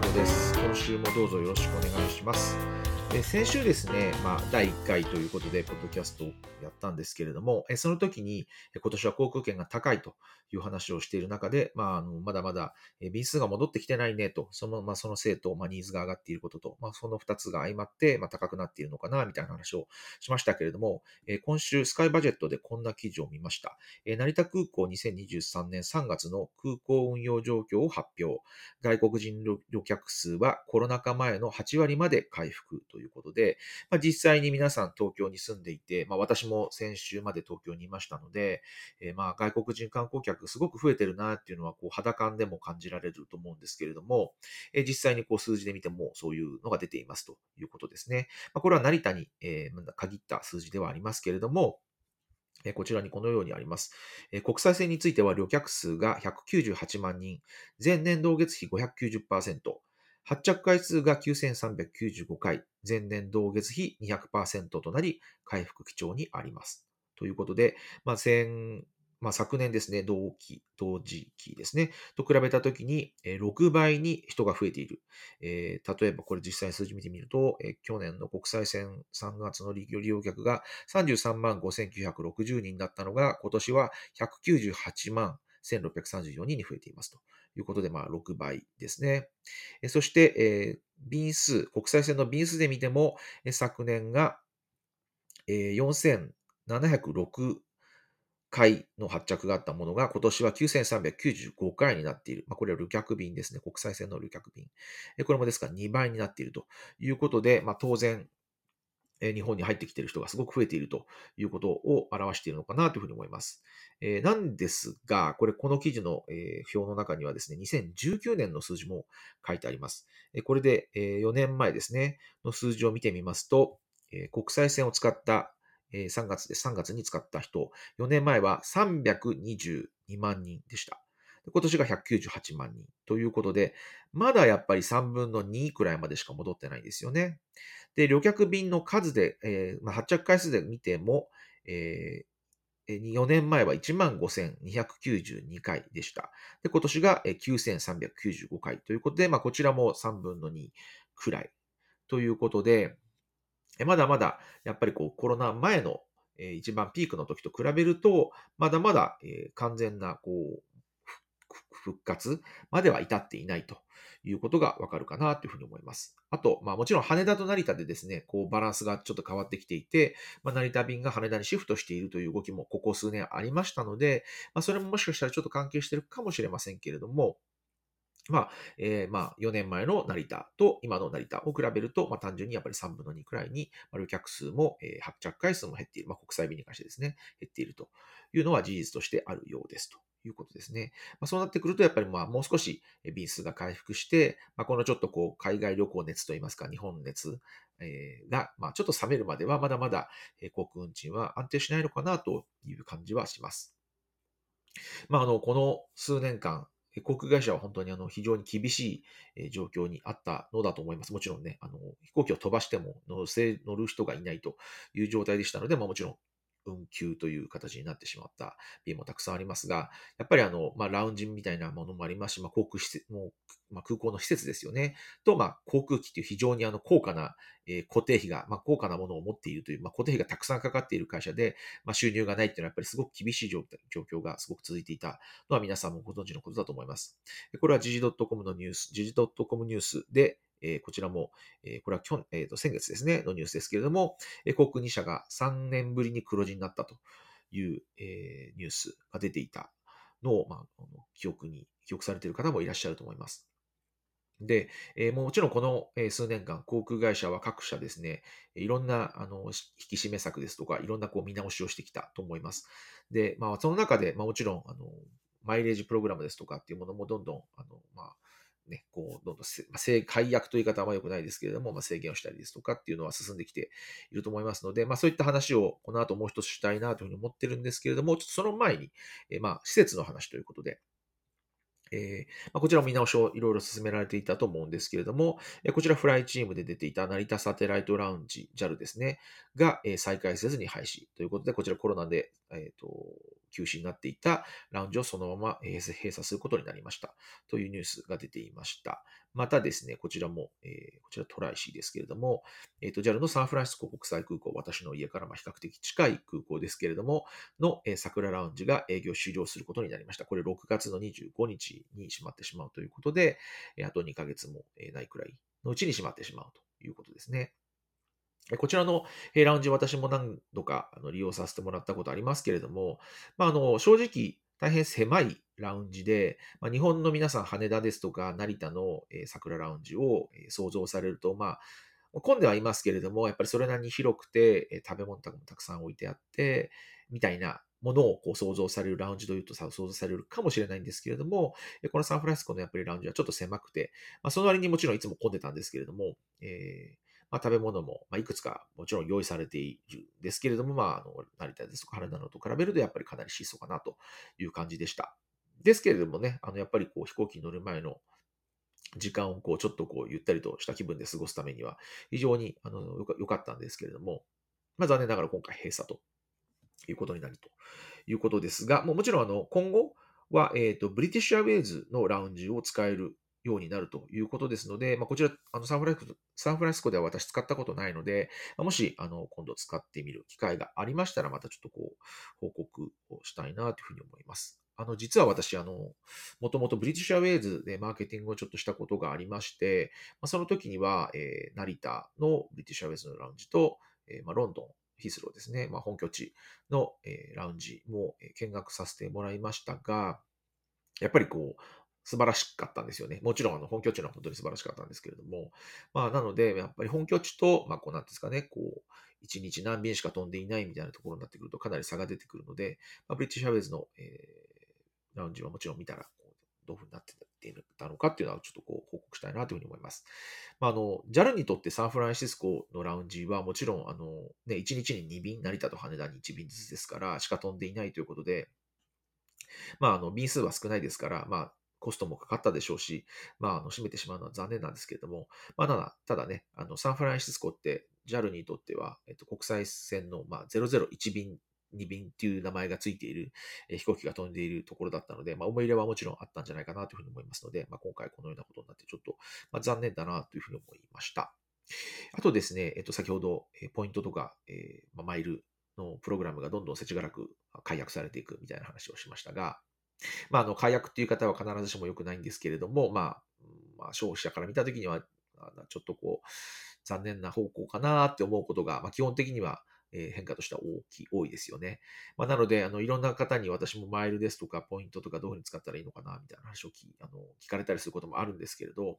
カゴ、です。今週もどうぞよろしくお願いします。え先週ですね、まあ、第1回ということで、ポッドキャストをやったんですけれども、えその時に、今年は航空券が高いという話をしている中で、まあ、あのまだまだ便数が戻ってきてないねと、その,、まあ、そのせいと、まあ、ニーズが上がっていることと、まあ、その2つが相まって、まあ、高くなっているのかな、みたいな話をしましたけれども、え今週、スカイバジェットでこんな記事を見ました。え成田空港2023年3月の空港運用状況を発表。外国人旅客数はコロナ禍前の8割まで回復といういうことで、まあ、実際に皆さん東京に住んでいて、まあ、私も先週まで東京にいましたので、えー、まあ外国人観光客すごく増えてるなっていうのはこう肌感でも感じられると思うんですけれども、えー、実際にこう数字で見てもそういうのが出ていますということですね。まあ、これは成田に、えー、限った数字ではありますけれども、こちらにこのようにあります。国際線については旅客数が198万人、前年同月比590%、発着回数が9395回、前年同月比200%となり、回復基調にあります。ということで、まあ、前、まあ、昨年ですね、同期、同時期ですね、と比べたときに、6倍に人が増えている。えー、例えばこれ実際数字見てみると、えー、去年の国際線3月の利用客が33万5960人だったのが、今年は198万1634人に増えていますと。いうことで、まあ、6倍ですね。そして、え、便数、国際線の便数で見ても、昨年が、え、4706回の発着があったものが、今年は9395回になっている。まあ、これは旅客便ですね。国際線の旅客便。これもですから2倍になっているということで、まあ、当然、日本に入ってきている人がすごく増えているということを表しているのかなというふうに思います。なんですが、これ、この記事の、表の中にはですね、2019年の数字も書いてあります。これで、え4年前ですね、の数字を見てみますと、国際線を使った、え3月で3月に使った人、4年前は322万人でした。今年が198万人ということで、まだやっぱり3分の2くらいまでしか戻ってないんですよね。で、旅客便の数で、えー、まあ、発着回数で見ても、えー、4年前は15,292回でした。で、今年が9,395回ということで、まあ、こちらも3分の2くらいということで、まだまだやっぱりこうコロナ前の一番ピークの時と比べると、まだまだ完全なこう復活までは至っていないということがわかるかなというふうに思います。あと、まあもちろん羽田と成田でですね、こうバランスがちょっと変わってきていて、まあ、成田便が羽田にシフトしているという動きもここ数年ありましたので、まあそれももしかしたらちょっと関係しているかもしれませんけれども、まあ、えー、まあ、4年前の成田と今の成田を比べると、まあ、単純にやっぱり3分の2くらいに、まあ、旅客数も、えー、発着回数も減っている。まあ、国際便に関してですね、減っているというのは事実としてあるようですと。いうことですね。まあ、そうなってくると、やっぱりまあもう少し便数が回復して、まあ、このちょっとこう海外旅行熱といいますか、日本熱が、まあ、ちょっと冷めるまでは、まだまだ航空運賃は安定しないのかなという感じはします。まあ、あの、この数年間、航空会社は本当にあの非常に厳しい状況にあったのだと思います。もちろんね、あの飛行機を飛ばしても乗せ乗る人がいないという状態でしたので、まあ、もちろん運休という形になってしまった便もたくさんありますが、やっぱりあの、まあ、ラウンジみたいなものもありますし、まあ、航空施設、もまあ、空港の施設ですよね。と、まあ、航空機という非常にあの高価な、えー、固定費が、まあ、高価なものを持っているという、まあ、固定費がたくさんかかっている会社で、まあ、収入がないっていうのはやっぱりすごく厳しい状況がすごく続いていたのは皆さんもご存知のことだと思います。これは時事 .com のニュース、時事 .com ニュースで、えこちらも、えこれは去、えー、と先月ですね、のニュースですけれども、え航空2社が3年ぶりに黒字になったという、えニュースが出ていたのを、まあ、記憶に、記憶されている方もいらっしゃると思います。で、えー、もちろんこの、数年間、航空会社は各社ですね、いろんなあの引き締め策ですとか、いろんなこう見直しをしてきたと思います。で、まあ、その中で、まあ、もちろんあの、マイレージプログラムですとかっていうものもどんどんあの、まあ、ね、こう、どんどん、まあ、解約という言い方は良くないですけれども、まあ、制限をしたりですとかっていうのは進んできていると思いますので、まあ、そういった話をこの後もう一つしたいなというふうに思ってるんですけれども、ちょっとその前に、えまあ、施設の話ということで、えーまあ、こちらも見直しをいろいろ進められていたと思うんですけれども、えこちらフライチームで出ていた成田サテライトラウンジ JAL ですね、が、え再開せずに廃止ということで、こちらコロナで、えーと休止になっていたラウンジをそのまま閉鎖することになりましたというニュースが出ていました。またですね、こちらも、えー、こちらトライシーですけれども、えっ、ー、と、JAL のサンフランシスコ国際空港、私の家からま比較的近い空港ですけれども、の、えー、桜ラウンジが営業終了することになりました。これ6月の25日に閉まってしまうということで、あと2ヶ月もないくらいのうちに閉まってしまうということですね。こちらのラウンジ、私も何度か利用させてもらったことありますけれども、まあ、あの正直、大変狭いラウンジで、まあ、日本の皆さん、羽田ですとか成田の、桜ラウンジを、想像されると、まあ、混んではいますけれども、やっぱりそれなりに広くて、食べ物とかもたくさん置いてあって、みたいなものをこう想像されるラウンジというと想像されるかもしれないんですけれども、このサンフランシスコのやっぱりラウンジはちょっと狭くて、まあ、その割にもちろんいつも混んでたんですけれども、えーまあ、食べ物も、まあ、いくつかもちろん用意されているんですけれども、まあ、あの成田ですとか羽田のと比べるとやっぱりかなり質素かなという感じでした。ですけれどもね、あのやっぱりこう飛行機に乗る前の時間をこうちょっとこうゆったりとした気分で過ごすためには非常にあのよかったんですけれども、まあ、残念ながら今回閉鎖ということになるということですが、もうもちろんあの今後は、えーと、ブリティッシュアウェイズのラウンジを使えるようになるということですので、まあ、こちら、あのサンフランシスコサンフランスコでは私使ったことないので、もしあの今度使ってみる機会がありましたら、またちょっとこう報告をしたいなというふうに思います。あの、実は私、あの、もともとブリティッシュアウェイズでマーケティングをちょっとしたことがありまして、まあ、その時には、えー、成田のブリティッシュアウェイズのラウンジと、えー、まあ、ロンドン、ヒスローですね、まあ、本拠地の、えー、ラウンジも見学させてもらいましたが、やっぱりこう、素晴らしかったんですよね。もちろん、あの、本拠地のは本当に素晴らしかったんですけれども、まあ、なので、やっぱり本拠地と、まあ、こう、なんですかね、こう、1日何便しか飛んでいないみたいなところになってくると、かなり差が出てくるので、まあ、ブリティッシュアウェイズの、えー、ラウンジはもちろん見たら、どういうふうになってたのかっていうのは、ちょっとこう、報告したいなというふうに思います。まあ、あの、JAL にとってサンフランシスコのラウンジは、もちろん、あの、ね、1日に2便、成田と羽田に1便ずつですから、しか飛んでいないということで、まあ、あの、便数は少ないですから、まあ、コストもかかったでしょうし、まあ、あの、閉めてしまうのは残念なんですけれども、まあ、ただ、ただね、あの、サンフランシスコって JAL にとっては、えっと、国際線の、まあ、001便2便っていう名前がついている、え飛行機が飛んでいるところだったので、まあ、思い入れはもちろんあったんじゃないかなというふうに思いますので、まあ、今回このようなことになってちょっと、まあ、残念だなというふうに思いました。あとですね、えっと、先ほど、えポイントとか、えまマイルのプログラムがどんどん世知辛く解約されていくみたいな話をしましたが、まあ、あの、解約っていう方は必ずしも良くないんですけれども、まあ、まあ、消費者から見たときには、ちょっとこう、残念な方向かなって思うことが、まあ、基本的には、え変化としては大きい、多いですよね。まあ、なので、あの、いろんな方に私もマイルですとか、ポイントとかどういうふうに使ったらいいのかな、みたいな話を聞あの聞かれたりすることもあるんですけれど、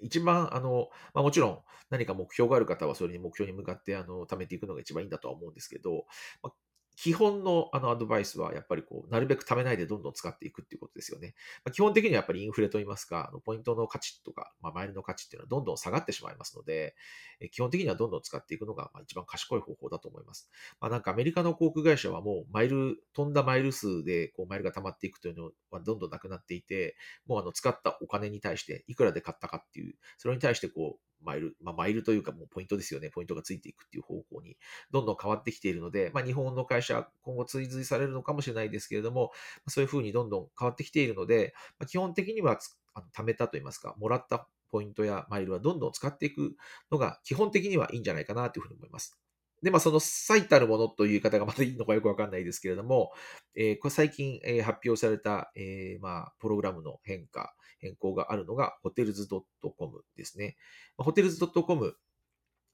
一番、あの、まあ、もちろん何か目標がある方はそれに目標に向かってあの貯めていくのが一番いいんだとは思うんですけど、まあ、基本のあのアドバイスは、やっぱりこう、なるべく貯めないでどんどん使っていくっていうことですよね。まあ、基本的にはやっぱりインフレといいますか、あのポイントの価値とか、まあ、マイルの価値っていうのはどんどん下がってしまいますので、え基本的にはどんどん使っていくのが、まあ、一番賢い方法だと思います。まあ、なんかアメリカの航空会社はもうマイル、飛んだマイル数でこうマイルが溜まっていくというのはどんどんなくなっていて、もうあの使ったお金に対していくらで買ったかっていう、それに対してこう、マイル、まあ、マイルというかもうポイントですよね。ポイントがついていくっていう方向にどんどん変わってきているので、まあ、日本の会社、今後追随されるのかもしれないですけれども、そういうふうにどんどん変わってきているので、まあ、基本的にはあの貯めたといいますか、もらったポイントやマイルはどんどん使っていくのが基本的にはいいんじゃないかなというふうに思います。で、まあ、その最たるものという方がまたいいのかよくわかんないですけれども、えー、これ最近、えー、発表された、えー、まあ、プログラムの変化、変更があるのが、ホテルズ .com ですね。ホテルズ .com、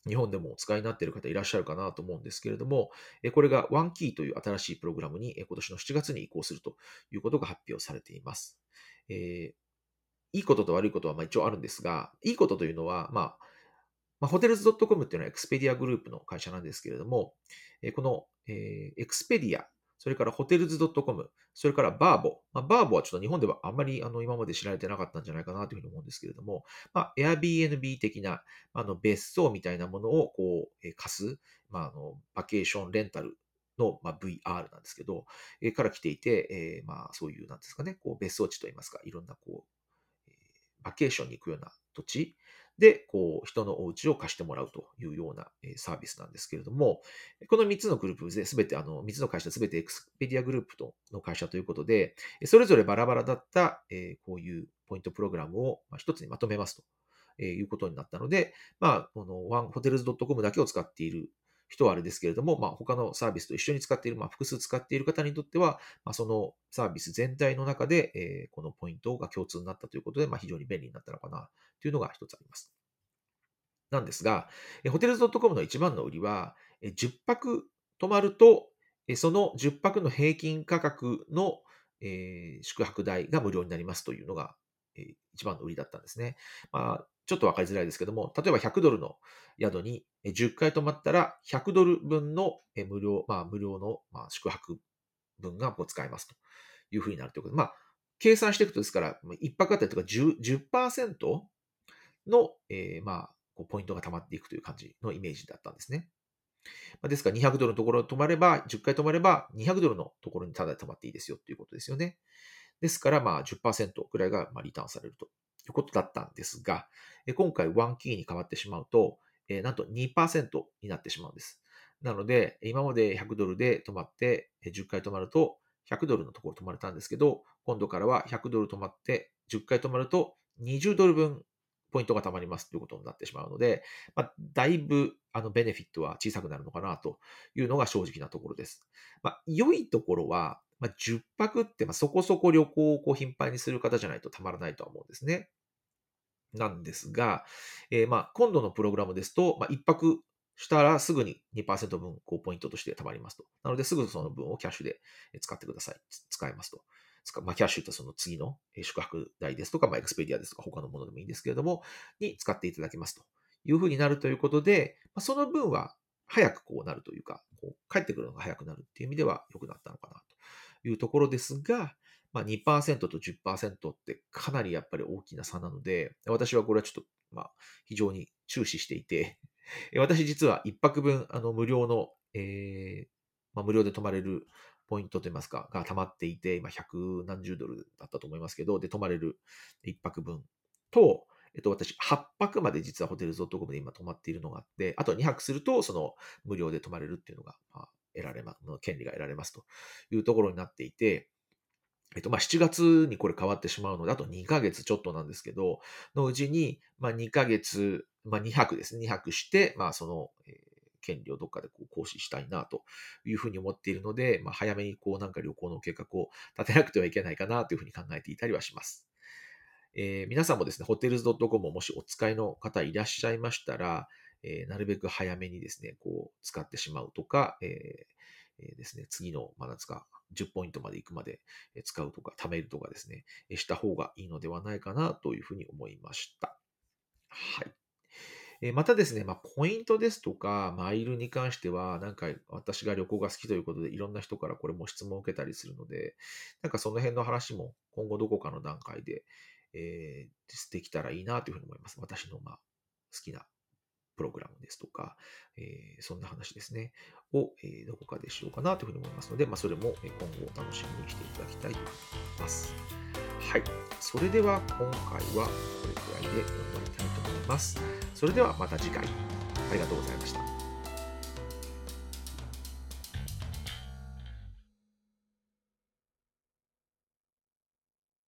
日本でもお使いになっている方いらっしゃるかなと思うんですけれども、これが OneKey という新しいプログラムに今年の7月に移行するということが発表されています。えー、いいことと悪いことはまあ一応あるんですが、いいことというのは、まあ、まあ、ホテルズ .com っていうのはエクスペディアグループの会社なんですけれども、えこの、え、エクスペディアそれからホテルズ .com、それからバーボ。まあ、 Vrbo はちょっと日本ではあんまりあの今まで知られてなかったんじゃないかなというふうに思うんですけれども、まあ、Airbnb 的なあの別荘みたいなものをこう、え貸す、まあ、あのバケーションレンタルの、まあ、VR なんですけど、えー、から来ていて、えー、まあそういう、なんですかね、こう別荘地といいますか、いろんなこう、バケーションに行くような土地で、こう、人のお家を貸してもらうというようなサービスなんですけれども、この3つのグループで、すべて、あの、3つの会社すべてエクスペディアグループとの会社ということで、それぞれバラバラだった、えこういうポイントプログラムを一つにまとめますと。えいうことになったので、まあ、このワンホテルズ .com だけを使っている人はあれですけれども、まあ、他のサービスと一緒に使っている、まあ、複数使っている方にとっては、まあ、そのサービス全体の中で、えー、このポイントが共通になったということで、まあ、非常に便利になったのかなというのが一つあります。なんですが、ホテルズ .com の一番の売りは、10泊泊まると、その10泊の平均価格の、えー、宿泊代が無料になりますというのが、えー、一番の売りだったんですね。まあ、ちょっとわかりづらいですけども、例えば100ドルの宿に10回泊まったら100ドル分の無料、まあ、無料の、宿泊分がこう使えますというふうになるということで、まあ、計算していくとですから、1泊あたりとか 10%, 10の、えー、まあ、こうポイントが溜まっていくという感じのイメージだったんですね。ですから200ドルのところに泊まれば、10回泊まれば200ドルのところにただで泊まっていいですよということですよね。ですから、まあ10%くらいがリターンされるということだったんですが、今回ワンキーに変わってしまうと、なんと2%になってしまうんです。なので、今まで100ドルで泊まって、10回泊まると、100ドルのところ泊まれたんですけど、今度からは100ドル泊まって、10回泊まると、20ドル分ポイントが貯まりますということになってしまうので、まあ、だいぶあのベネフィットは小さくなるのかなというのが正直なところです。まあ、良いところは、まあ、10泊ってまそこそこ旅行をこう頻繁にする方じゃないとたまらないとは思うんですね。なんですが、えー、ま今度のプログラムですと、まあ、1泊したらすぐに2%分こうポイントとして貯まりますと。なのですぐその分をキャッシュで使ってください。使えますと。まあ、キャッシュとその次の宿泊代ですとか、まあ、エクスペディアですとか、他のものでもいいんですけれども、に使っていただけますというふうになるということで、まあ、その分は早くこうなるというか、こう帰ってくるのが早くなるっていう意味では良くなったのかなというところですが、まあ、2%と10%ってかなりやっぱり大きな差なので、私はこれはちょっと、まあ、非常に注視していて、私実は1泊分、あの、無料の、えー、まあ、無料で泊まれるポイントといいますか、が溜まっていて、今100何十ドルだったと思いますけど、で、泊まれる1泊分と、えっと、私、8泊まで実はホテルゾットコムで今泊まっているのがあって、あと2泊すると、その無料で泊まれるっていうのが、まあ、得られます、権利が得られますというところになっていて、えっと、まあ、7月にこれ変わってしまうので、あと2ヶ月ちょっとなんですけど、のうちに、まあ、2ヶ月、まあ、2泊ですね、2泊して、まあ、その、えー権利をどっかでこう行使したいなというふうに思っているので、まあ、早めにこうなんか旅行の計画を立てなくてはいけないかなというふうに考えていたりはします。えー、皆さんもですね、ホテルズ .com をもしお使いの方いらっしゃいましたら、えー、なるべく早めにですね、こう使ってしまうとか、えーえー、ですね、次の、まだですか、10ポイントまで行くまで使うとか、貯めるとかですね、した方がいいのではないかなというふうに思いました。はい。またですね、まあ、ポイントですとか、マイルに関しては、なんか私が旅行が好きということで、いろんな人からこれも質問を受けたりするので、なんかその辺の話も今後どこかの段階で、えー、できたらいいなというふうに思います。私の、まあ、好きなプログラムですとか、えー、そんな話ですね、を、えー、どこかでしようかなというふうに思いますので、まあ、それも今後楽しみにしていただきたいと思います。はい。それでは今回はこれくらいで終わりたいと思います。それではまた次回。ありがとうございました。